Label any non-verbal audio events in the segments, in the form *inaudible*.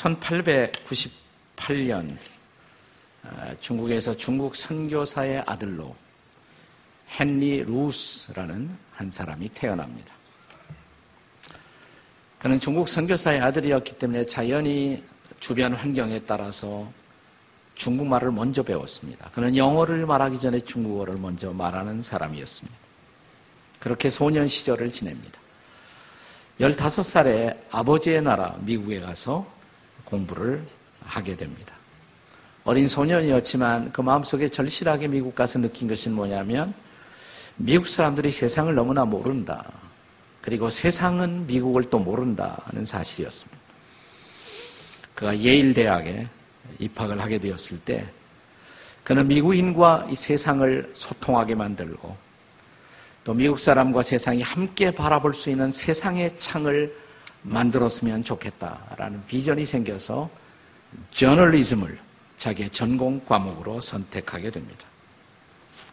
1898년 어, 중국에서 중국 선교사의 아들로 헨리 루스라는 한 사람이 태어납니다. 그는 중국 선교사의 아들이었기 때문에 자연히 주변 환경에 따라서 중국말을 먼저 배웠습니다. 그는 영어를 말하기 전에 중국어를 먼저 말하는 사람이었습니다. 그렇게 소년 시절을 지냅니다. 15살에 아버지의 나라 미국에 가서 공부를 하게 됩니다. 어린 소년이었지만 그 마음속에 절실하게 미국 가서 느낀 것은 뭐냐면 미국 사람들이 세상을 너무나 모른다. 그리고 세상은 미국을 또 모른다는 사실이었습니다. 그가 예일 대학에 입학을 하게 되었을 때 그는 미국인과 이 세상을 소통하게 만들고 또 미국 사람과 세상이 함께 바라볼 수 있는 세상의 창을 만들었으면 좋겠다라는 비전이 생겨서 저널리즘을 자기의 전공 과목으로 선택하게 됩니다.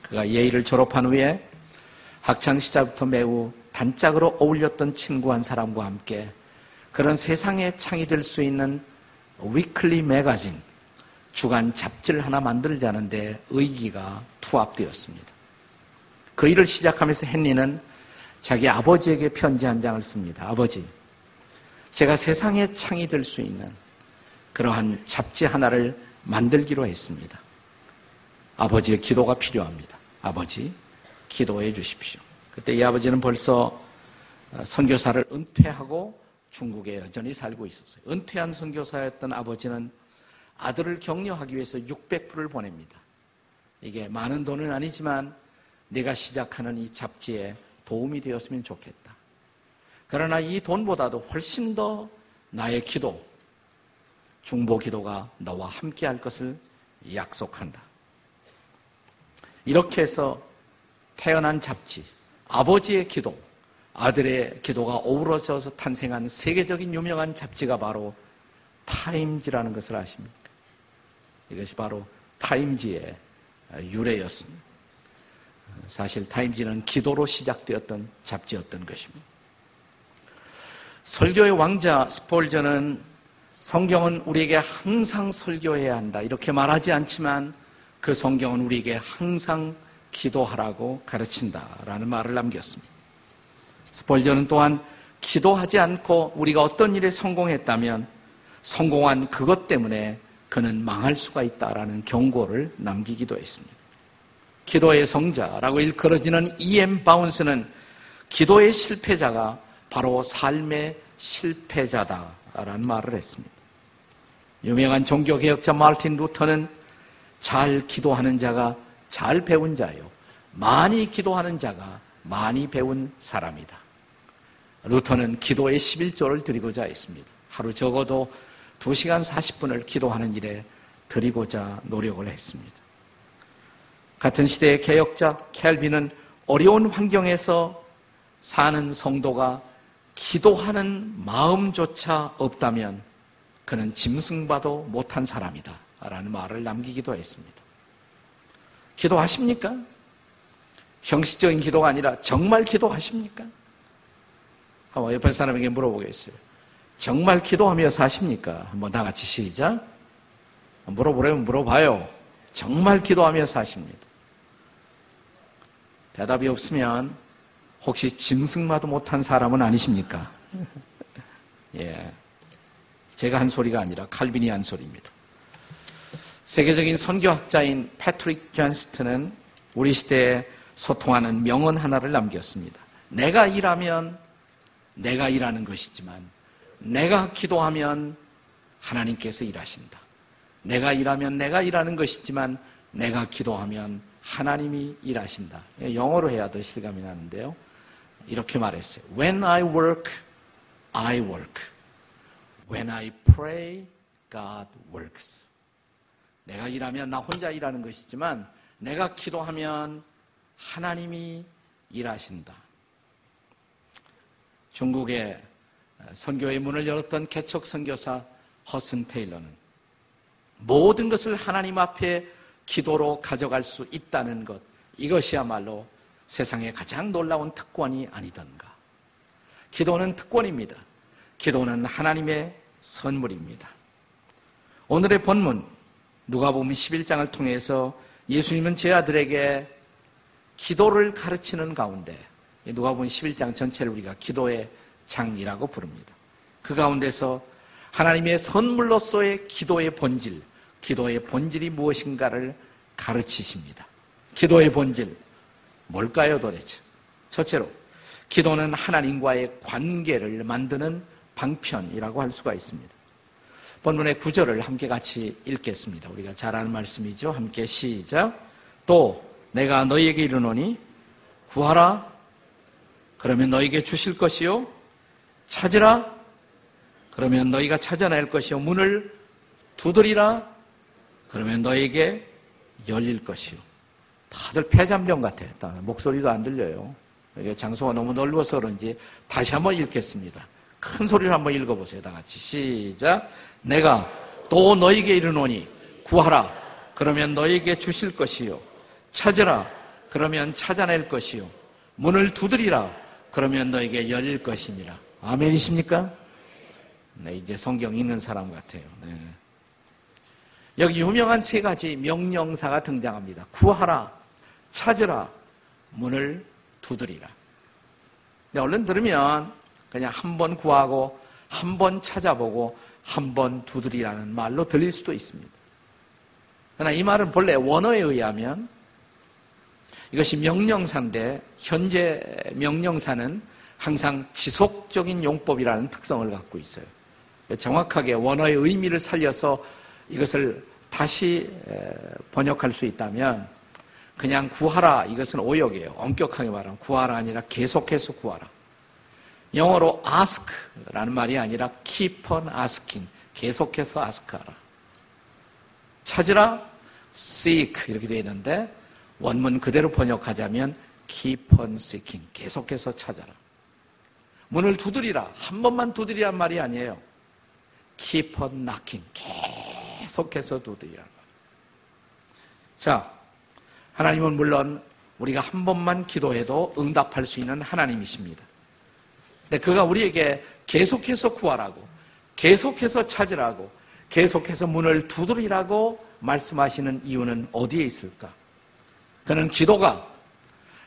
그가 예일을 졸업한 후에 학창 시절부터 매우 단짝으로 어울렸던 친구 한 사람과 함께 그런 세상의 창이 될 수 있는 위클리 매거진 주간 잡지를 하나 만들자는데 의기가 투합되었습니다. 그 일을 시작하면서 헨리는 자기 아버지에게 편지 한 장을 씁니다. 아버지, 제가 세상의 창이 될 수 있는 그러한 잡지 하나를 만들기로 했습니다. 아버지의 기도가 필요합니다. 아버지, 기도해 주십시오. 그때 이 아버지는 벌써 선교사를 은퇴하고 중국에 여전히 살고 있었어요. 은퇴한 선교사였던 아버지는 아들을 격려하기 위해서 600불을 보냅니다. 이게 많은 돈은 아니지만 내가 시작하는 이 잡지에 도움이 되었으면 좋겠다. 그러나 이 돈보다도 훨씬 더 나의 기도, 중보 기도가 너와 함께 할 것을 약속한다. 이렇게 해서 태어난 잡지, 아버지의 기도, 아들의 기도가 어우러져서 탄생한 세계적인 유명한 잡지가 바로 타임지라는 것을 아십니까? 이것이 바로 타임지의 유래였습니다. 사실 타임지는 기도로 시작되었던 잡지였던 것입니다. 설교의 왕자 스폴저는 성경은 우리에게 항상 설교해야 한다. 이렇게 말하지 않지만 그 성경은 우리에게 항상 기도하라고 가르친다 라는 말을 남겼습니다. 스폴저는 또한 기도하지 않고 우리가 어떤 일에 성공했다면 성공한 그것 때문에 그는 망할 수가 있다라는 경고를 남기기도 했습니다. 기도의 성자라고 일컬어지는 E.M. 바운스는 기도의 실패자가 바로 삶의 실패자다라는 말을 했습니다. 유명한 종교개혁자 마르틴 루터는 잘 기도하는 자가 잘 배운 자요. 많이 기도하는 자가 많이 배운 사람이다. 루터는 기도의 11조를 드리고자 했습니다. 하루 적어도 2시간 40분을 기도하는 일에 드리고자 노력을 했습니다. 같은 시대의 개혁자 켈빈은 어려운 환경에서 사는 성도가 기도하는 마음조차 없다면 그는 짐승봐도 못한 사람이다. 라는 말을 남기기도 했습니다. 기도하십니까? 형식적인 기도가 아니라 정말 기도하십니까? 한번 옆에 사람에게 물어보겠어요. 정말 기도하며 사십니까? 한번 다 같이 시작. 물어보려면 물어봐요. 정말 기도하며 사십니다. 대답이 없으면 혹시 짐승마도 못한 사람은 아니십니까? *laughs* 예. 제가 한 소리가 아니라 칼빈이 한 소리입니다. 세계적인 선교학자인 패트릭 존스트는 우리 시대에 소통하는 명언 하나를 남겼습니다. 내가 일하면 내가 일하는 것이지만 내가 기도하면 하나님께서 일하신다. 내가 일하면 내가 일하는 것이지만 내가 기도하면 하나님이 일하신다. 영어로 해야 더 실감이 나는데요. 이렇게 말했어요. When I work, I work. When I pray, God works. 내가 일하면 나 혼자 일하는 것이지만 내가 기도하면 하나님이 일하신다. 중국의 선교의 문을 열었던 개척 선교사 허슨 테일러는 모든 것을 하나님 앞에 기도로 가져갈 수 있다는 것, 이것이야말로 세상의 가장 놀라운 특권이 아니던가. 기도는 특권입니다. 기도는 하나님의 선물입니다. 오늘의 본문 누가복음 11장을 통해서 예수님은 제 아들에게 기도를 가르치는 가운데 누가복음 11장 전체를 우리가 기도의 장이라고 부릅니다. 그 가운데서 하나님의 선물로서의 기도의 본질, 기도의 본질이 무엇인가를 가르치십니다. 기도의 본질 뭘까요 도대체? 첫째로 기도는 하나님과의 관계를 만드는 방편이라고 할 수가 있습니다. 본문의 구절을 함께 같이 읽겠습니다. 우리가 잘 아는 말씀이죠. 함께 시작. 또 내가 너희에게 이르노니 구하라. 그러면 너희에게 주실 것이요. 찾으라. 그러면 너희가 찾아낼 것이요. 문을 두드리라. 그러면 너희에게 열릴 것이요. 다들 폐잔병 같아. 목소리도 안 들려요. 장소가 너무 넓어서 그런지 다시 한번 읽겠습니다. 큰 소리로 한번 읽어보세요. 다 같이. 시작. 내가 또 너에게 이르노니 구하라. 그러면 너에게 주실 것이요. 찾으라. 그러면 찾아낼 것이요. 문을 두드리라. 그러면 너에게 열릴 것이니라. 아멘이십니까? 네, 이제 성경 읽는 사람 같아요. 네. 여기 유명한 세 가지 명령사가 등장합니다. 구하라, 찾으라, 문을 두드리라. 얼른 들으면 그냥 한 번 구하고 한 번 찾아보고 한 번 두드리라는 말로 들릴 수도 있습니다. 그러나 이 말은 본래 원어에 의하면 이것이 명령사인데 현재 명령사는 항상 지속적인 용법이라는 특성을 갖고 있어요. 정확하게 원어의 의미를 살려서 이것을 다시 번역할 수 있다면 그냥 구하라 이것은 오역이에요. 엄격하게 말하면 구하라 아니라 계속해서 구하라. 영어로 ask라는 말이 아니라 keep on asking 계속해서 ask하라. 찾으라 seek 이렇게 되어 있는데 원문 그대로 번역하자면 keep on seeking 계속해서 찾아라. 문을 두드리라 한 번만 두드리란 말이 아니에요. keep on knocking 계속해서 두드리란 말. 자, 하나님은 물론 우리가 한 번만 기도해도 응답할 수 있는 하나님이십니다. 근데 그가 우리에게 계속해서 구하라고, 계속해서 찾으라고, 계속해서 문을 두드리라고 말씀하시는 이유는 어디에 있을까? 그는 기도가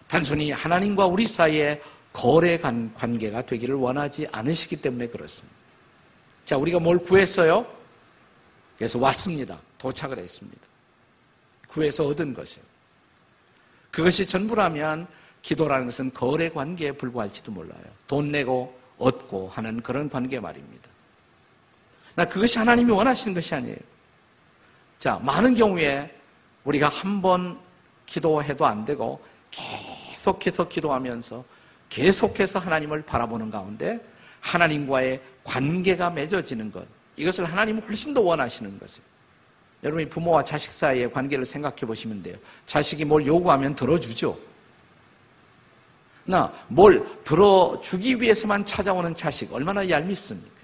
단순히 하나님과 우리 사이에 거래 관계가 되기를 원하지 않으시기 때문에 그렇습니다. 자, 우리가 뭘 구했어요? 그래서 왔습니다. 도착을 했습니다. 구해서 얻은 것이에요. 그것이 전부라면 기도라는 것은 거래 관계에 불과할지도 몰라요. 돈 내고 얻고 하는 그런 관계 말입니다. 나 그것이 하나님이 원하시는 것이 아니에요. 자, 많은 경우에 우리가 한 번 기도해도 안 되고 계속해서 기도하면서 계속해서 하나님을 바라보는 가운데 하나님과의 관계가 맺어지는 것. 이것을 하나님은 훨씬 더 원하시는 것이에요. 여러분이 부모와 자식 사이의 관계를 생각해 보시면 돼요. 자식이 뭘 요구하면 들어주죠. 나 뭘 들어주기 위해서만 찾아오는 자식 얼마나 얄밉습니까?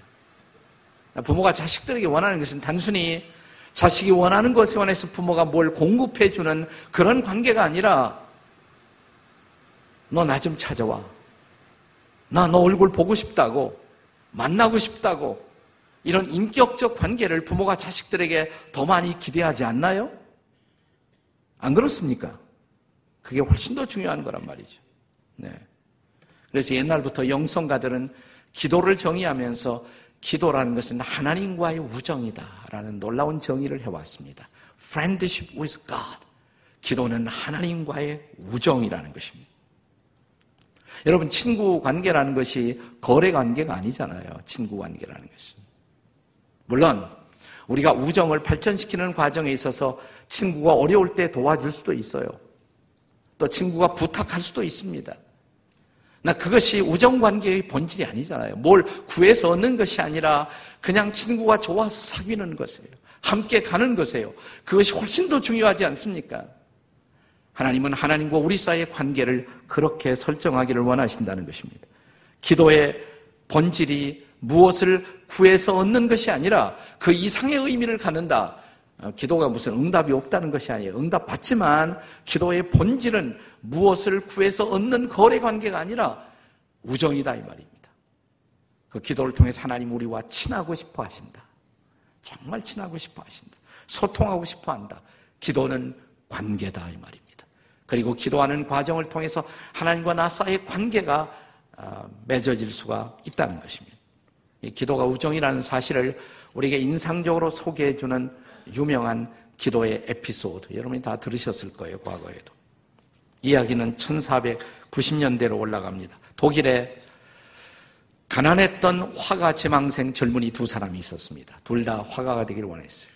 부모가 자식들에게 원하는 것은 단순히 자식이 원하는 것에 관해서 부모가 뭘 공급해 주는 그런 관계가 아니라 너 나 좀 찾아와. 나 너 얼굴 보고 싶다고 만나고 싶다고 이런 인격적 관계를 부모가 자식들에게 더 많이 기대하지 않나요? 안 그렇습니까? 그게 훨씬 더 중요한 거란 말이죠. 네. 그래서 옛날부터 영성가들은 기도를 정의하면서 기도라는 것은 하나님과의 우정이다라는 놀라운 정의를 해왔습니다. Friendship with God. 기도는 하나님과의 우정이라는 것입니다. 여러분, 친구 관계라는 것이 거래 관계가 아니잖아요. 친구 관계라는 것은. 물론 우리가 우정을 발전시키는 과정에 있어서 친구가 어려울 때 도와줄 수도 있어요. 또 친구가 부탁할 수도 있습니다. 나 그것이 우정 관계의 본질이 아니잖아요. 뭘 구해서 얻는 것이 아니라 그냥 친구가 좋아서 사귀는 것이에요. 함께 가는 것이에요. 그것이 훨씬 더 중요하지 않습니까? 하나님은 하나님과 우리 사이의 관계를 그렇게 설정하기를 원하신다는 것입니다. 기도의 본질이 무엇을 구해서 얻는 것이 아니라 그 이상의 의미를 갖는다. 어, 기도가 무슨 응답이 없다는 것이 아니에요. 응답 받지만 기도의 본질은 무엇을 구해서 얻는 거래 관계가 아니라 우정이다 이 말입니다. 그 기도를 통해 하나님 우리와 친하고 싶어 하신다. 정말 친하고 싶어 하신다. 소통하고 싶어 한다. 기도는 관계다 이 말입니다. 그리고 기도하는 과정을 통해서 하나님과 나 사이의 관계가 아, 맺어질 수가 있다는 것입니다. 기도가 우정이라는 사실을 우리에게 인상적으로 소개해 주는 유명한 기도의 에피소드. 여러분이 다 들으셨을 거예요, 과거에도. 이야기는 1490년대로 올라갑니다. 독일에 가난했던 화가 지망생 젊은이 두 사람이 있었습니다. 둘 다 화가가 되기를 원했어요.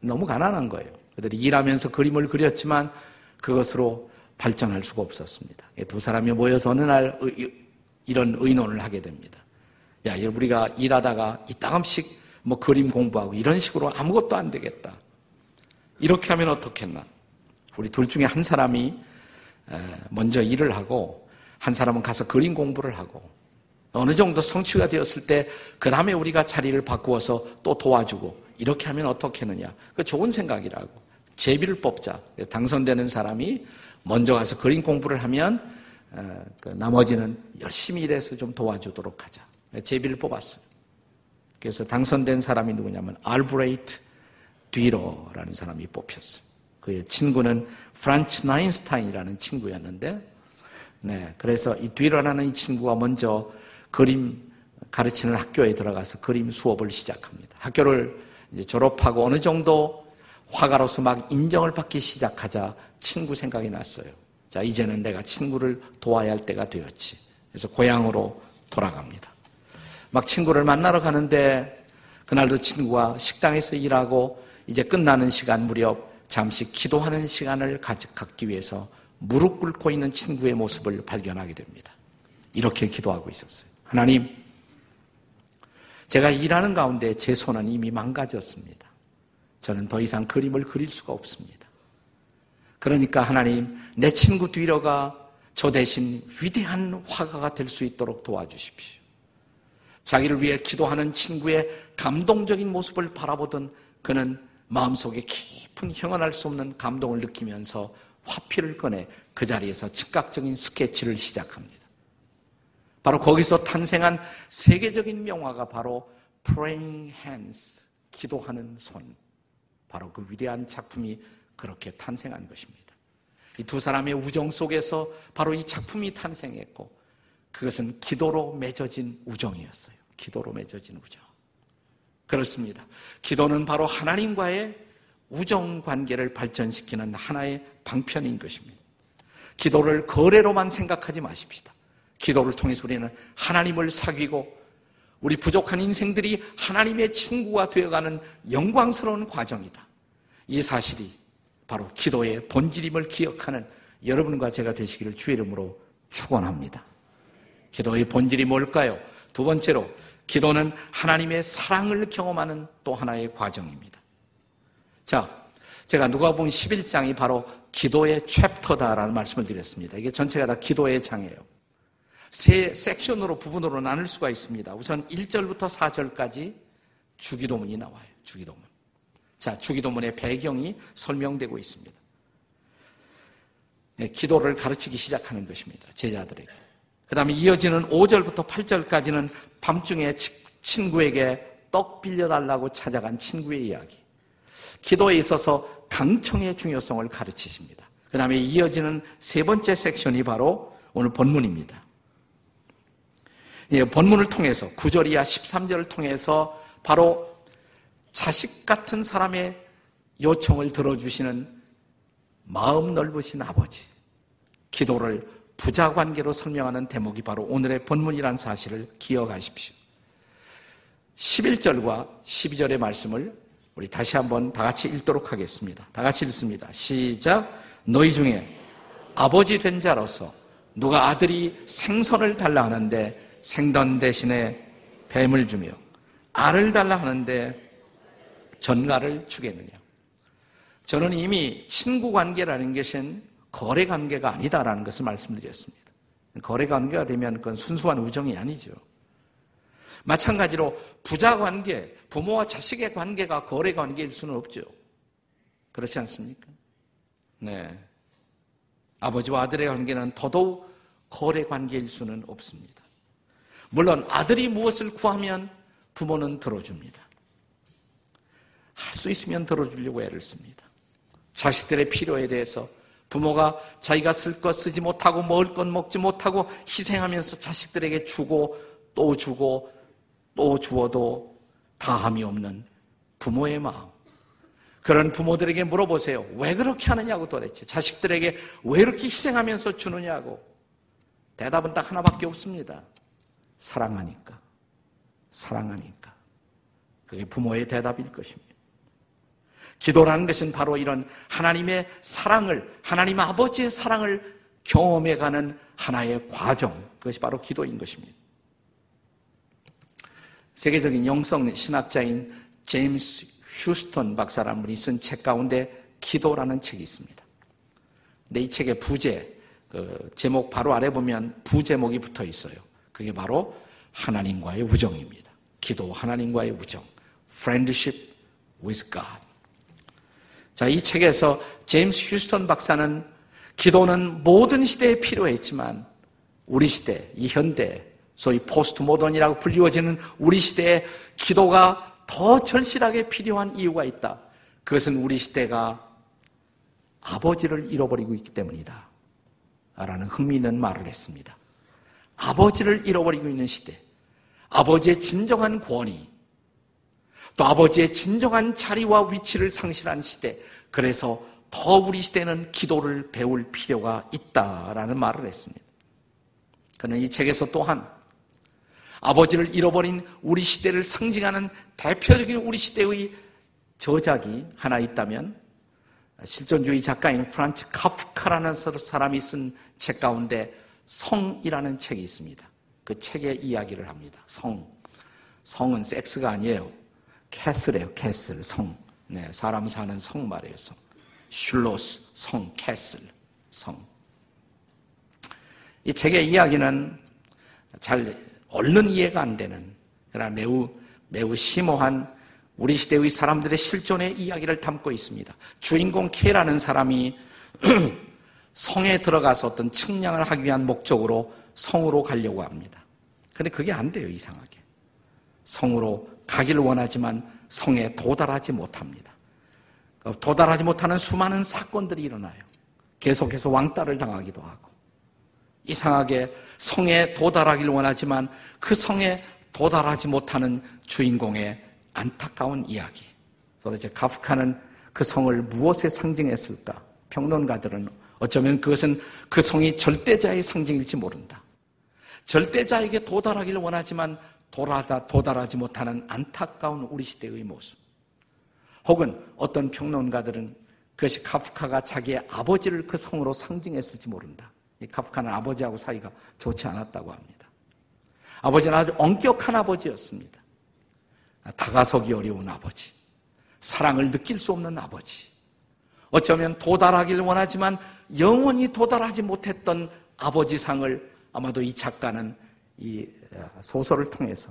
너무 가난한 거예요. 그들이 일하면서 그림을 그렸지만 그것으로 발전할 수가 없었습니다. 두 사람이 모여서 어느 날 이런 의논을 하게 됩니다. 야, 우리가 일하다가 이따금씩 뭐 그림 공부하고 이런 식으로 아무것도 안 되겠다. 이렇게 하면 어떻겠나? 우리 둘 중에 한 사람이 먼저 일을 하고 한 사람은 가서 그림 공부를 하고 어느 정도 성취가 되었을 때 그 다음에 우리가 자리를 바꾸어서 또 도와주고 이렇게 하면 어떻겠느냐? 그 좋은 생각이라고 제비를 뽑자. 당선되는 사람이 먼저 가서 그림 공부를 하면 그 나머지는 열심히 일해서 좀 도와주도록 하자. 제비를 뽑았어요. 그래서 당선된 사람이 누구냐면 알브레이트 뒤로라는 사람이 뽑혔어요. 그의 친구는 프란츠 나인스타인이라는 친구였는데, 네, 그래서 이 뒤로라는 이 친구가 먼저 그림 가르치는 학교에 들어가서 그림 수업을 시작합니다. 학교를 이제 졸업하고 어느 정도 화가로서 막 인정을 받기 시작하자 친구 생각이 났어요. 자, 이제는 내가 친구를 도와야 할 때가 되었지. 그래서 고향으로 돌아갑니다. 막 친구를 만나러 가는데 그날도 친구가 식당에서 일하고 이제 끝나는 시간 무렵 잠시 기도하는 시간을 갖기 위해서 무릎 꿇고 있는 친구의 모습을 발견하게 됩니다. 이렇게 기도하고 있었어요. 하나님, 제가 일하는 가운데 제 손은 이미 망가졌습니다. 저는 더 이상 그림을 그릴 수가 없습니다. 그러니까 하나님, 내 친구 뒤로가 저 대신 위대한 화가가 될 수 있도록 도와주십시오. 자기를 위해 기도하는 친구의 감동적인 모습을 바라보던 그는 마음속에 깊은 형언할 수 없는 감동을 느끼면서 화필을 꺼내 그 자리에서 즉각적인 스케치를 시작합니다. 바로 거기서 탄생한 세계적인 명화가 바로 Praying Hands, 기도하는 손. 바로 그 위대한 작품이 그렇게 탄생한 것입니다. 이 두 사람의 우정 속에서 바로 이 작품이 탄생했고 그것은 기도로 맺어진 우정이었어요. 기도로 맺어진 우정. 그렇습니다. 기도는 바로 하나님과의 우정 관계를 발전시키는 하나의 방편인 것입니다. 기도를 거래로만 생각하지 마십시다. 기도를 통해서 우리는 하나님을 사귀고 우리 부족한 인생들이 하나님의 친구가 되어가는 영광스러운 과정이다. 이 사실이 바로 기도의 본질임을 기억하는 여러분과 제가 되시기를 주의 이름으로 축원합니다. 기도의 본질이 뭘까요? 두 번째로 기도는 하나님의 사랑을 경험하는 또 하나의 과정입니다. 자, 제가 누가복음 11장이 바로 기도의 챕터다라는 말씀을 드렸습니다. 이게 전체가 다 기도의 장이에요. 세 섹션으로 부분으로 나눌 수가 있습니다. 우선 1절부터 4절까지 주기도문이 나와요. 주기도문. 자, 주기도문의 배경이 설명되고 있습니다. 네, 기도를 가르치기 시작하는 것입니다. 제자들에게. 그 다음에 이어지는 5절부터 8절까지는 밤중에 친구에게 떡 빌려달라고 찾아간 친구의 이야기. 기도에 있어서 강청의 중요성을 가르치십니다. 그 다음에 이어지는 세 번째 섹션이 바로 오늘 본문입니다. 예, 본문을 통해서 9절 이하 13절을 통해서 바로 자식 같은 사람의 요청을 들어주시는 마음 넓으신 아버지 기도를 부자 관계로 설명하는 대목이 바로 오늘의 본문이라는 사실을 기억하십시오. 11절과 12절의 말씀을 우리 다시 한번 다 같이 읽도록 하겠습니다. 다 같이 읽습니다. 시작. 너희 중에 아버지 된 자로서 누가 아들이 생선을 달라 하는데 생던 대신에 뱀을 주며 알을 달라 하는데 전가를 주겠느냐. 저는 이미 친구 관계라는 것은 거래 관계가 아니다라는 것을 말씀드렸습니다. 거래 관계가 되면 그건 순수한 우정이 아니죠. 마찬가지로 부자 관계, 부모와 자식의 관계가 거래 관계일 수는 없죠. 그렇지 않습니까? 네. 아버지와 아들의 관계는 더더욱 거래 관계일 수는 없습니다. 물론 아들이 무엇을 구하면 부모는 들어줍니다. 할 수 있으면 들어주려고 애를 씁니다. 자식들의 필요에 대해서 부모가 자기가 쓸 것 쓰지 못하고 먹을 것 먹지 못하고 희생하면서 자식들에게 주고 또 주고 또 주어도 다함이 없는 부모의 마음. 그런 부모들에게 물어보세요. 왜 그렇게 하느냐고 도대체. 자식들에게 왜 이렇게 희생하면서 주느냐고. 대답은 딱 하나밖에 없습니다. 사랑하니까. 사랑하니까. 그게 부모의 대답일 것입니다. 기도라는 것은 바로 이런 하나님의 사랑을, 하나님 아버지의 사랑을 경험해가는 하나의 과정. 그것이 바로 기도인 것입니다. 세계적인 영성 신학자인 제임스 휴스턴 박사라는 분이 쓴 책 가운데 기도라는 책이 있습니다. 근데 이 책의 부제, 그 제목 바로 아래 보면 부제목이 붙어 있어요. 그게 바로 하나님과의 우정입니다. 기도 하나님과의 우정. Friendship with God. 자, 이 책에서 제임스 휴스턴 박사는 기도는 모든 시대에 필요했지만 우리 시대, 이 현대, 소위 포스트 모던이라고 불리워지는 우리 시대에 기도가 더 절실하게 필요한 이유가 있다. 그것은 우리 시대가 아버지를 잃어버리고 있기 때문이다. 라는 흥미있는 말을 했습니다. 아버지를 잃어버리고 있는 시대. 아버지의 진정한 권위. 또 아버지의 진정한 자리와 위치를 상실한 시대. 그래서 더 우리 시대는 기도를 배울 필요가 있다라는 말을 했습니다. 그는 이 책에서 또한 아버지를 잃어버린 우리 시대를 상징하는 대표적인 우리 시대의 저작이 하나 있다면 실존주의 작가인 프란츠 카프카라는 사람이 쓴 책 가운데 성이라는 책이 있습니다. 그 책의 이야기를 합니다. 성. 성은 섹스가 아니에요. Castle이에요. Castle. 성. 네, 사람 사는 성 말이에요. 성. Schloss. 성. Castle. 성. 이 책의 이야기는 잘 얼른 이해가 안 되는 그러나 매우 매우 심오한 우리 시대의 사람들의 실존의 이야기를 담고 있습니다. 주인공 K라는 사람이 *clears throat* 성에 들어가서 어떤 측량을 하기 위한 목적으로 성으로 가려고 합니다. 근데 그게 안 돼요, 이상하게. 성으로 가기를 원하지만 성에 도달하지 못합니다. 도달하지 못하는 수많은 사건들이 일어나요. 계속해서 왕따를 당하기도 하고. 이상하게 성에 도달하기를 원하지만 그 성에 도달하지 못하는 주인공의 안타까운 이야기. 도대체 카프카는 그 성을 무엇에 상징했을까? 평론가들은 어쩌면 그것은 그 성이 절대자의 상징일지 모른다. 절대자에게 도달하기를 원하지만 돌아다 도달하지 못하는 안타까운 우리 시대의 모습. 혹은 어떤 평론가들은 그것이 카프카가 자기의 아버지를 그 성으로 상징했을지 모른다. 이 카프카는 아버지하고 사이가 좋지 않았다고 합니다. 아버지는 아주 엄격한 아버지였습니다. 다가서기 어려운 아버지. 사랑을 느낄 수 없는 아버지. 어쩌면 도달하기를 원하지만 영원히 도달하지 못했던 아버지상을 아마도 이 작가는 이 소설을 통해서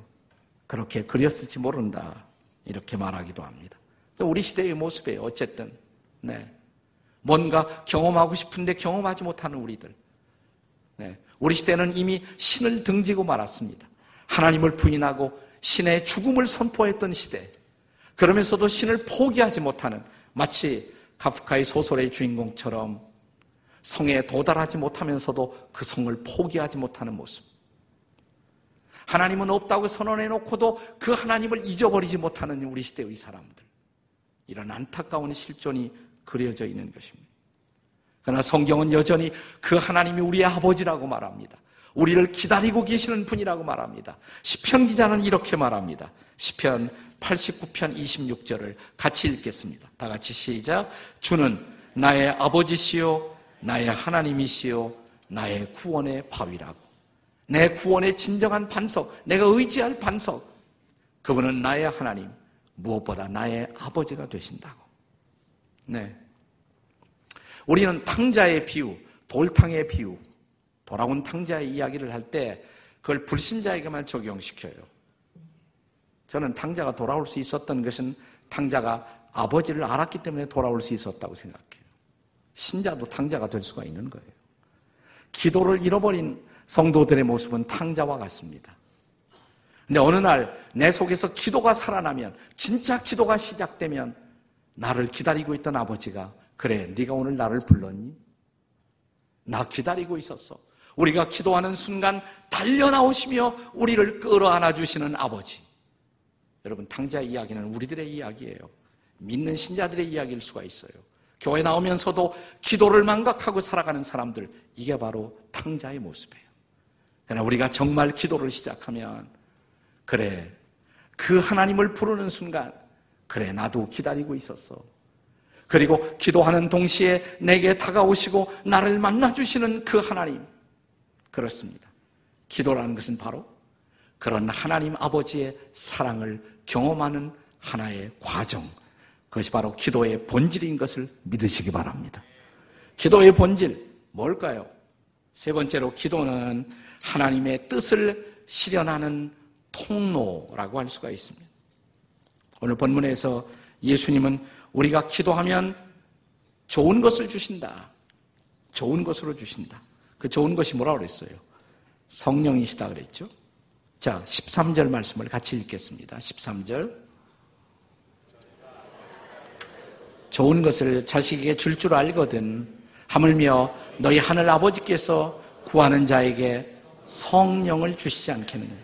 그렇게 그렸을지 모른다. 이렇게 말하기도 합니다. 우리 시대의 모습이에요. 어쨌든. 네. 뭔가 경험하고 싶은데 경험하지 못하는 우리들. 네. 우리 시대는 이미 신을 등지고 말았습니다. 하나님을 부인하고 신의 죽음을 선포했던 시대. 그러면서도 신을 포기하지 못하는 마치 카프카의 소설의 주인공처럼 성에 도달하지 못하면서도 그 성을 포기하지 못하는 모습. 하나님은 없다고 선언해 놓고도 그 하나님을 잊어버리지 못하는 우리 시대의 사람들. 이런 안타까운 실존이 그려져 있는 것입니다. 그러나 성경은 여전히 그 하나님이 우리의 아버지라고 말합니다. 우리를 기다리고 계시는 분이라고 말합니다. 시편 기자는 이렇게 말합니다. 시편 89편 26절을 같이 읽겠습니다. 다 같이 시작. 주는 나의 아버지시요 나의 하나님이시요 나의 구원의 바위라고. 내 구원의 진정한 반석, 내가 의지할 반석. 그분은 나의 하나님, 무엇보다 나의 아버지가 되신다고. 네. 우리는 탕자의 비유, 돌탕의 비유, 돌아온 탕자의 이야기를 할 때 그걸 불신자에게만 적용시켜요. 저는 탕자가 돌아올 수 있었던 것은 탕자가 아버지를 알았기 때문에 돌아올 수 있었다고 생각해요. 신자도 탕자가 될 수가 있는 거예요. 기도를 잃어버린 성도들의 모습은 탕자와 같습니다. 근데 어느 날 내 속에서 기도가 살아나면, 진짜 기도가 시작되면 나를 기다리고 있던 아버지가 그래 네가 오늘 나를 불렀니? 나 기다리고 있었어. 우리가 기도하는 순간 달려 나오시며 우리를 끌어안아 주시는 아버지. 여러분 탕자 이야기는 우리들의 이야기예요. 믿는 신자들의 이야기일 수가 있어요. 교회 나오면서도 기도를 망각하고 살아가는 사람들 이게 바로 탕자의 모습이에요. 그러나 우리가 정말 기도를 시작하면 그래 그 하나님을 부르는 순간 그래 나도 기다리고 있었어. 그리고 기도하는 동시에 내게 다가오시고 나를 만나 주시는 그 하나님. 그렇습니다. 기도라는 것은 바로 그런 하나님 아버지의 사랑을 경험하는 하나의 과정. 그것이 바로 기도의 본질인 것을 믿으시기 바랍니다. 기도의 본질, 뭘까요? 세 번째로 기도는 하나님의 뜻을 실현하는 통로라고 할 수가 있습니다. 오늘 본문에서 예수님은 우리가 기도하면 좋은 것을 주신다. 좋은 것으로 주신다. 그 좋은 것이 뭐라고 그랬어요? 성령이시다 그랬죠? 자, 13절 말씀을 같이 읽겠습니다. 13절. 좋은 것을 자식에게 줄 줄 알거든. 하물며 너희 하늘 아버지께서 구하는 자에게 성령을 주시지 않겠느냐.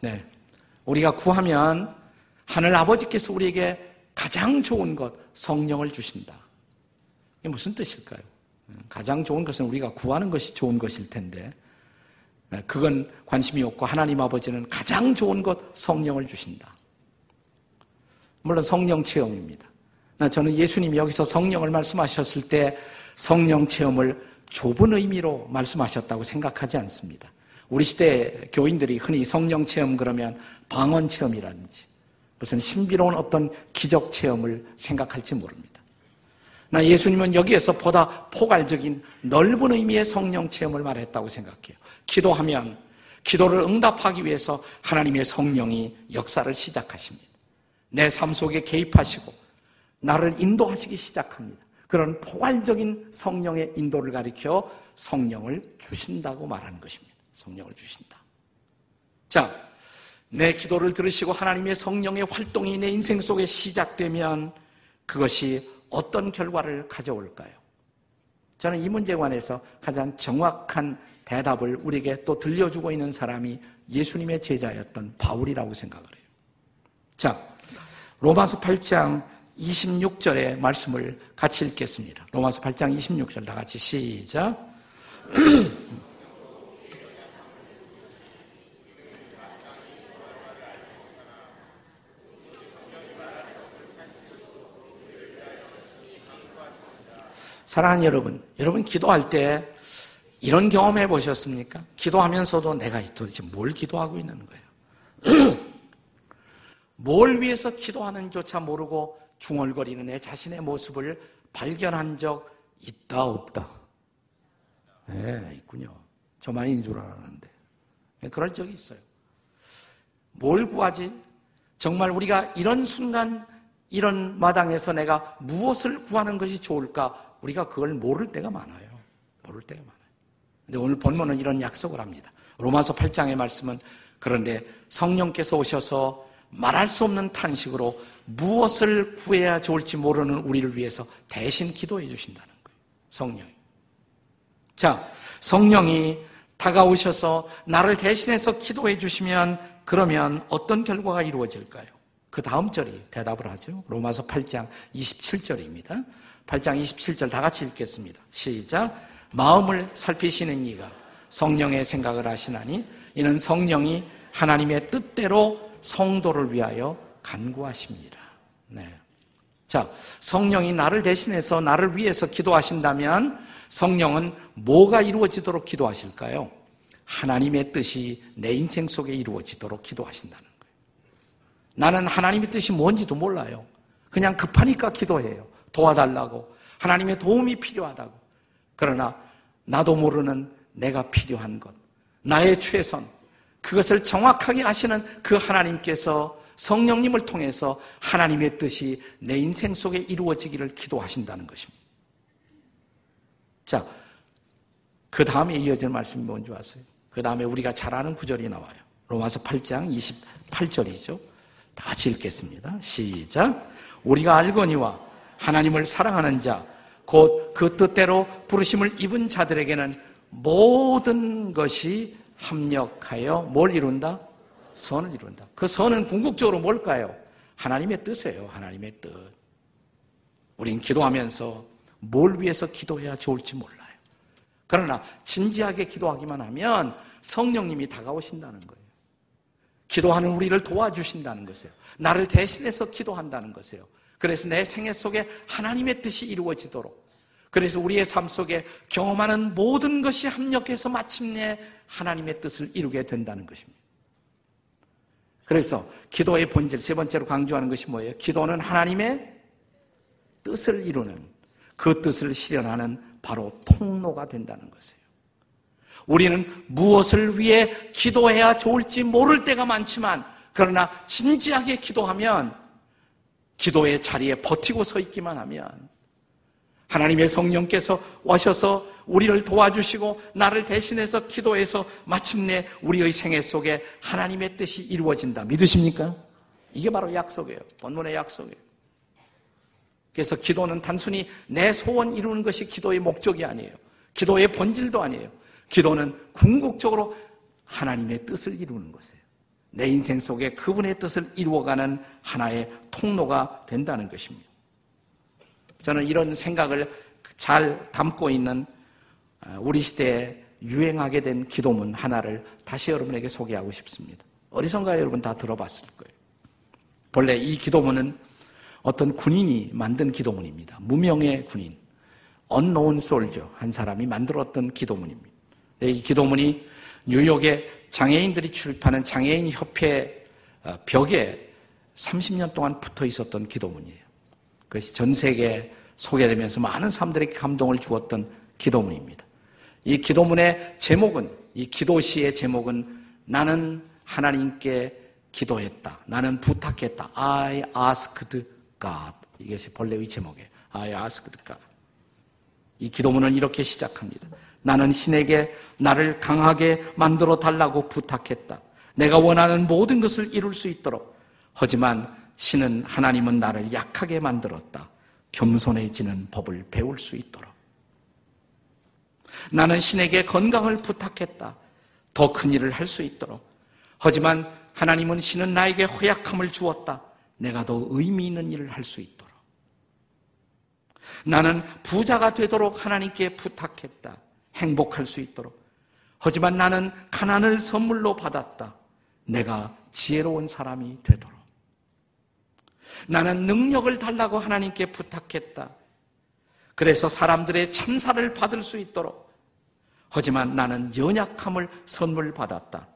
네. 우리가 구하면 하늘 아버지께서 우리에게 가장 좋은 것, 성령을 주신다. 이게 무슨 뜻일까요? 가장 좋은 것은 우리가 구하는 것이 좋은 것일 텐데, 그건 관심이 없고 하나님 아버지는 가장 좋은 것, 성령을 주신다. 물론 성령 체험입니다. 저는 예수님이 여기서 성령을 말씀하셨을 때 성령 체험을 좁은 의미로 말씀하셨다고 생각하지 않습니다. 우리 시대 교인들이 흔히 성령 체험 그러면 방언 체험이라든지 무슨 신비로운 어떤 기적 체험을 생각할지 모릅니다. 나 예수님은 여기에서 보다 포괄적인 넓은 의미의 성령 체험을 말했다고 생각해요. 기도하면 기도를 응답하기 위해서 하나님의 성령이 역사를 시작하십니다. 내 삶 속에 개입하시고 나를 인도하시기 시작합니다. 그런 포괄적인 성령의 인도를 가리켜 성령을 주신다고 말하는 것입니다. 성령을 주신다. 자, 내 기도를 들으시고 하나님의 성령의 활동이 내 인생 속에 시작되면 그것이 어떤 결과를 가져올까요? 저는 이 문제에 관해서 가장 정확한 대답을 우리에게 또 들려주고 있는 사람이 예수님의 제자였던 바울이라고 생각을 해요. 자, 로마서 8장 26절의 말씀을 같이 읽겠습니다. 로마서 8장 26절 다 같이 시작. *clears throat* 사랑하는 여러분, 여러분 기도할 때 이런 경험 해 보셨습니까? 기도하면서도 내가 도대체 뭘 기도하고 있는 거예요? *clears throat* 뭘 위해서 기도하는조차 모르고 중얼거리는 내 자신의 모습을 발견한 적 있다 없다? 네, 있군요. 저만인 줄 알았는데. 네, 그럴 적이 있어요. 뭘 구하지? 정말 우리가 이런 순간, 이런 마당에서 내가 무엇을 구하는 것이 좋을까? 우리가 그걸 모를 때가 많아요. 모를 때가 많아요. 근데 오늘 본문은 이런 약속을 합니다. 로마서 8장의 말씀은 그런데 성령께서 오셔서 말할 수 없는 탄식으로 무엇을 구해야 좋을지 모르는 우리를 위해서 대신 기도해 주신다는 거예요. 성령이. 자, 성령이 다가오셔서 나를 대신해서 기도해 주시면 그러면 어떤 결과가 이루어질까요? 그 다음 절이 대답을 하죠. 로마서 8장 27절입니다. 8장 27절 다 같이 읽겠습니다. 시작. 마음을 살피시는 이가 성령의 생각을 하시나니 이는 성령이 하나님의 뜻대로 성도를 위하여 간구하십니다. 네. 자, 성령이 나를 대신해서 나를 위해서 기도하신다면 성령은 뭐가 이루어지도록 기도하실까요? 하나님의 뜻이 내 인생 속에 이루어지도록 기도하신다는 거예요. 나는 하나님의 뜻이 뭔지도 몰라요. 그냥 급하니까 기도해요. 도와달라고. 하나님의 도움이 필요하다고. 그러나 나도 모르는 내가 필요한 것, 나의 최선, 그것을 정확하게 아시는 그 하나님께서 성령님을 통해서 하나님의 뜻이 내 인생 속에 이루어지기를 기도하신다는 것입니다. 자, 그 다음에 이어질 말씀이 뭔지 아세요? 그 다음에 우리가 잘 아는 구절이 나와요. 로마서 8장 28절이죠. 다 읽겠습니다. 시작. 우리가 알거니와 하나님을 사랑하는 자, 곧 그 뜻대로 부르심을 입은 자들에게는 모든 것이 합력하여 뭘 이룬다? 선을 이룬다. 그 선은 궁극적으로 뭘까요? 하나님의 뜻이에요. 하나님의 뜻. 우린 기도하면서 뭘 위해서 기도해야 좋을지 몰라요. 그러나 진지하게 기도하기만 하면 성령님이 다가오신다는 거예요. 기도하는 우리를 도와주신다는 것이에요. 나를 대신해서 기도한다는 것이에요. 그래서 내 생애 속에 하나님의 뜻이 이루어지도록 그래서 우리의 삶 속에 경험하는 모든 것이 합력해서 마침내 하나님의 뜻을 이루게 된다는 것입니다. 그래서 기도의 본질 세 번째로 강조하는 것이 뭐예요? 기도는 하나님의 뜻을 이루는 그 뜻을 실현하는 바로 통로가 된다는 것이에요. 우리는 무엇을 위해 기도해야 좋을지 모를 때가 많지만 그러나 진지하게 기도하면 기도의 자리에 버티고 서 있기만 하면 하나님의 성령께서 오셔서 우리를 도와주시고 나를 대신해서 기도해서 마침내 우리의 생애 속에 하나님의 뜻이 이루어진다. 믿으십니까? 이게 바로 약속이에요. 본문의 약속이에요. 그래서 기도는 단순히 내 소원 이루는 것이 기도의 목적이 아니에요. 기도의 본질도 아니에요. 기도는 궁극적으로 하나님의 뜻을 이루는 것이에요. 내 인생 속에 그분의 뜻을 이루어가는 하나의 통로가 된다는 것입니다. 저는 이런 생각을 잘 담고 있는 아, 우리 시대에 유행하게 된 기도문 하나를 다시 여러분에게 소개하고 싶습니다. 어디선가 여러분 다 들어봤을 거예요. 본래 이 기도문은 어떤 군인이 만든 기도문입니다. 무명의 군인, 언노운 솔저 한 사람이 만들었던 기도문입니다. 네, 이 기도문이 뉴욕의 장애인들이 출판한 장애인 협회 어, 벽에 30년 동안 붙어 있었던 기도문이에요. 그것이 전 세계에 소개되면서 많은 사람들에게 감동을 주었던 기도문입니다. 이 기도문의 제목은, 이 기도시의 제목은 나는 하나님께 기도했다. 나는 부탁했다. I asked God. 이것이 본래의 제목이에요. I asked God. 이 기도문은 이렇게 시작합니다. 나는 신에게 나를 강하게 만들어 달라고 부탁했다. 내가 원하는 모든 것을 이룰 수 있도록. 하지만 신은 하나님은 나를 약하게 만들었다. 겸손해지는 법을 배울 수 있도록. 나는 신에게 건강을 부탁했다. 더 큰 일을 할 수 있도록. 하지만 하나님은 신은 나에게 허약함을 주었다. 내가 더 의미 있는 일을 할 수 있도록. 나는 부자가 되도록 하나님께 부탁했다. 행복할 수 있도록. 하지만 나는 가난을 선물로 받았다. 내가 지혜로운 사람이 되도록. 나는 능력을 달라고 하나님께 부탁했다. 그래서 사람들의 참사를 받을 수 있도록. 하지만 나는 연약함을 선물 받았다.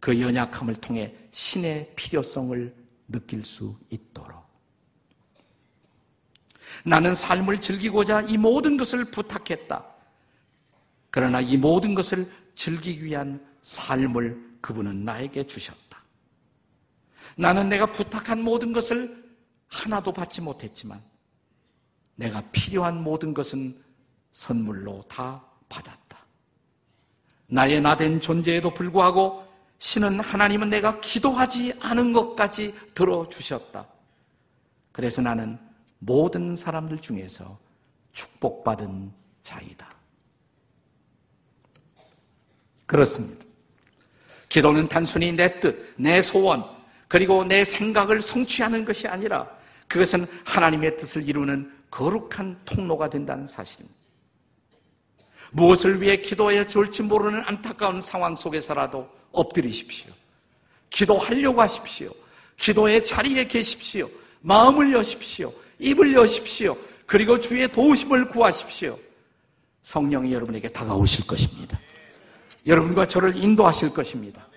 그 연약함을 통해 신의 필요성을 느낄 수 있도록. 나는 삶을 즐기고자 이 모든 것을 부탁했다. 그러나 이 모든 것을 즐기기 위한 삶을 그분은 나에게 주셨다. 나는 내가 부탁한 모든 것을 하나도 받지 못했지만 내가 필요한 모든 것은 선물로 다 받았다. 나의 나된 존재에도 불구하고 신은 하나님은 내가 기도하지 않은 것까지 들어주셨다. 그래서 나는 모든 사람들 중에서 축복받은 자이다. 그렇습니다. 기도는 단순히 내 뜻, 내 소원, 그리고 내 생각을 성취하는 것이 아니라 그것은 하나님의 뜻을 이루는 거룩한 통로가 된다는 사실입니다. 무엇을 위해 기도해야 좋을지 모르는 안타까운 상황 속에서라도 엎드리십시오. 기도하려고 하십시오. 기도의 자리에 계십시오. 마음을 여십시오. 입을 여십시오. 그리고 주의 도우심을 구하십시오. 성령이 여러분에게 다가오실 것입니다. 여러분과 저를 인도하실 것입니다.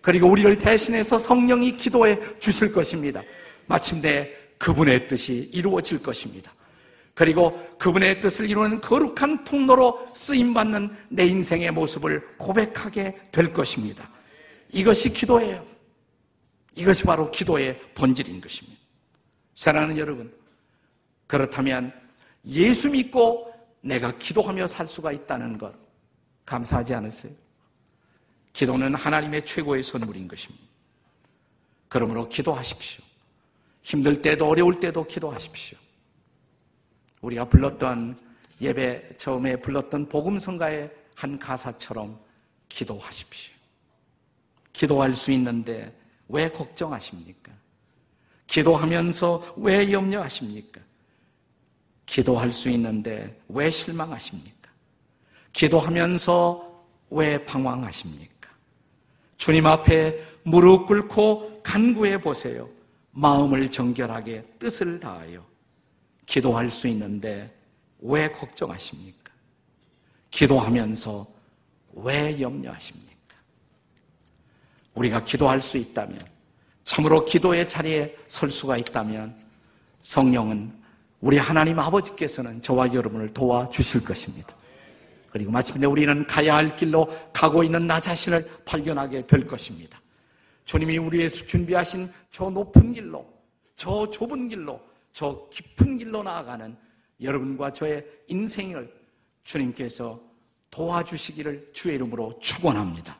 그리고 우리를 대신해서 성령이 기도해 주실 것입니다. 마침내 그분의 뜻이 이루어질 것입니다. 그리고 그분의 뜻을 이루는 거룩한 통로로 쓰임받는 내 인생의 모습을 고백하게 될 것입니다. 이것이 기도예요. 이것이 바로 기도의 본질인 것입니다. 사랑하는 여러분, 그렇다면 예수 믿고 내가 기도하며 살 수가 있다는 것 감사하지 않으세요? 기도는 하나님의 최고의 선물인 것입니다. 그러므로 기도하십시오. 힘들 때도 어려울 때도 기도하십시오. 우리가 불렀던 예배 처음에 불렀던 복음성가의 한 가사처럼 기도하십시오. 기도할 수 있는데 왜 걱정하십니까? 기도하면서 왜 염려하십니까? 기도할 수 있는데 왜 실망하십니까? 기도하면서 왜 방황하십니까? 주님 앞에 무릎 꿇고 간구해 보세요. 마음을 정결하게 뜻을 다하여 기도할 수 있는데 왜 걱정하십니까? 기도하면서 왜 염려하십니까? 우리가 기도할 수 있다면, 참으로 기도의 자리에 설 수가 있다면, 성령은 우리 하나님 아버지께서는 저와 여러분을 도와주실 것입니다. 그리고 마침내 우리는 가야 할 길로 가고 있는 나 자신을 발견하게 될 것입니다. 주님이 우리에서 준비하신 저 높은 길로, 저 좁은 길로, 저 깊은 길로 나아가는 여러분과 저의 인생을 주님께서 도와주시기를 주의 이름으로 축원합니다.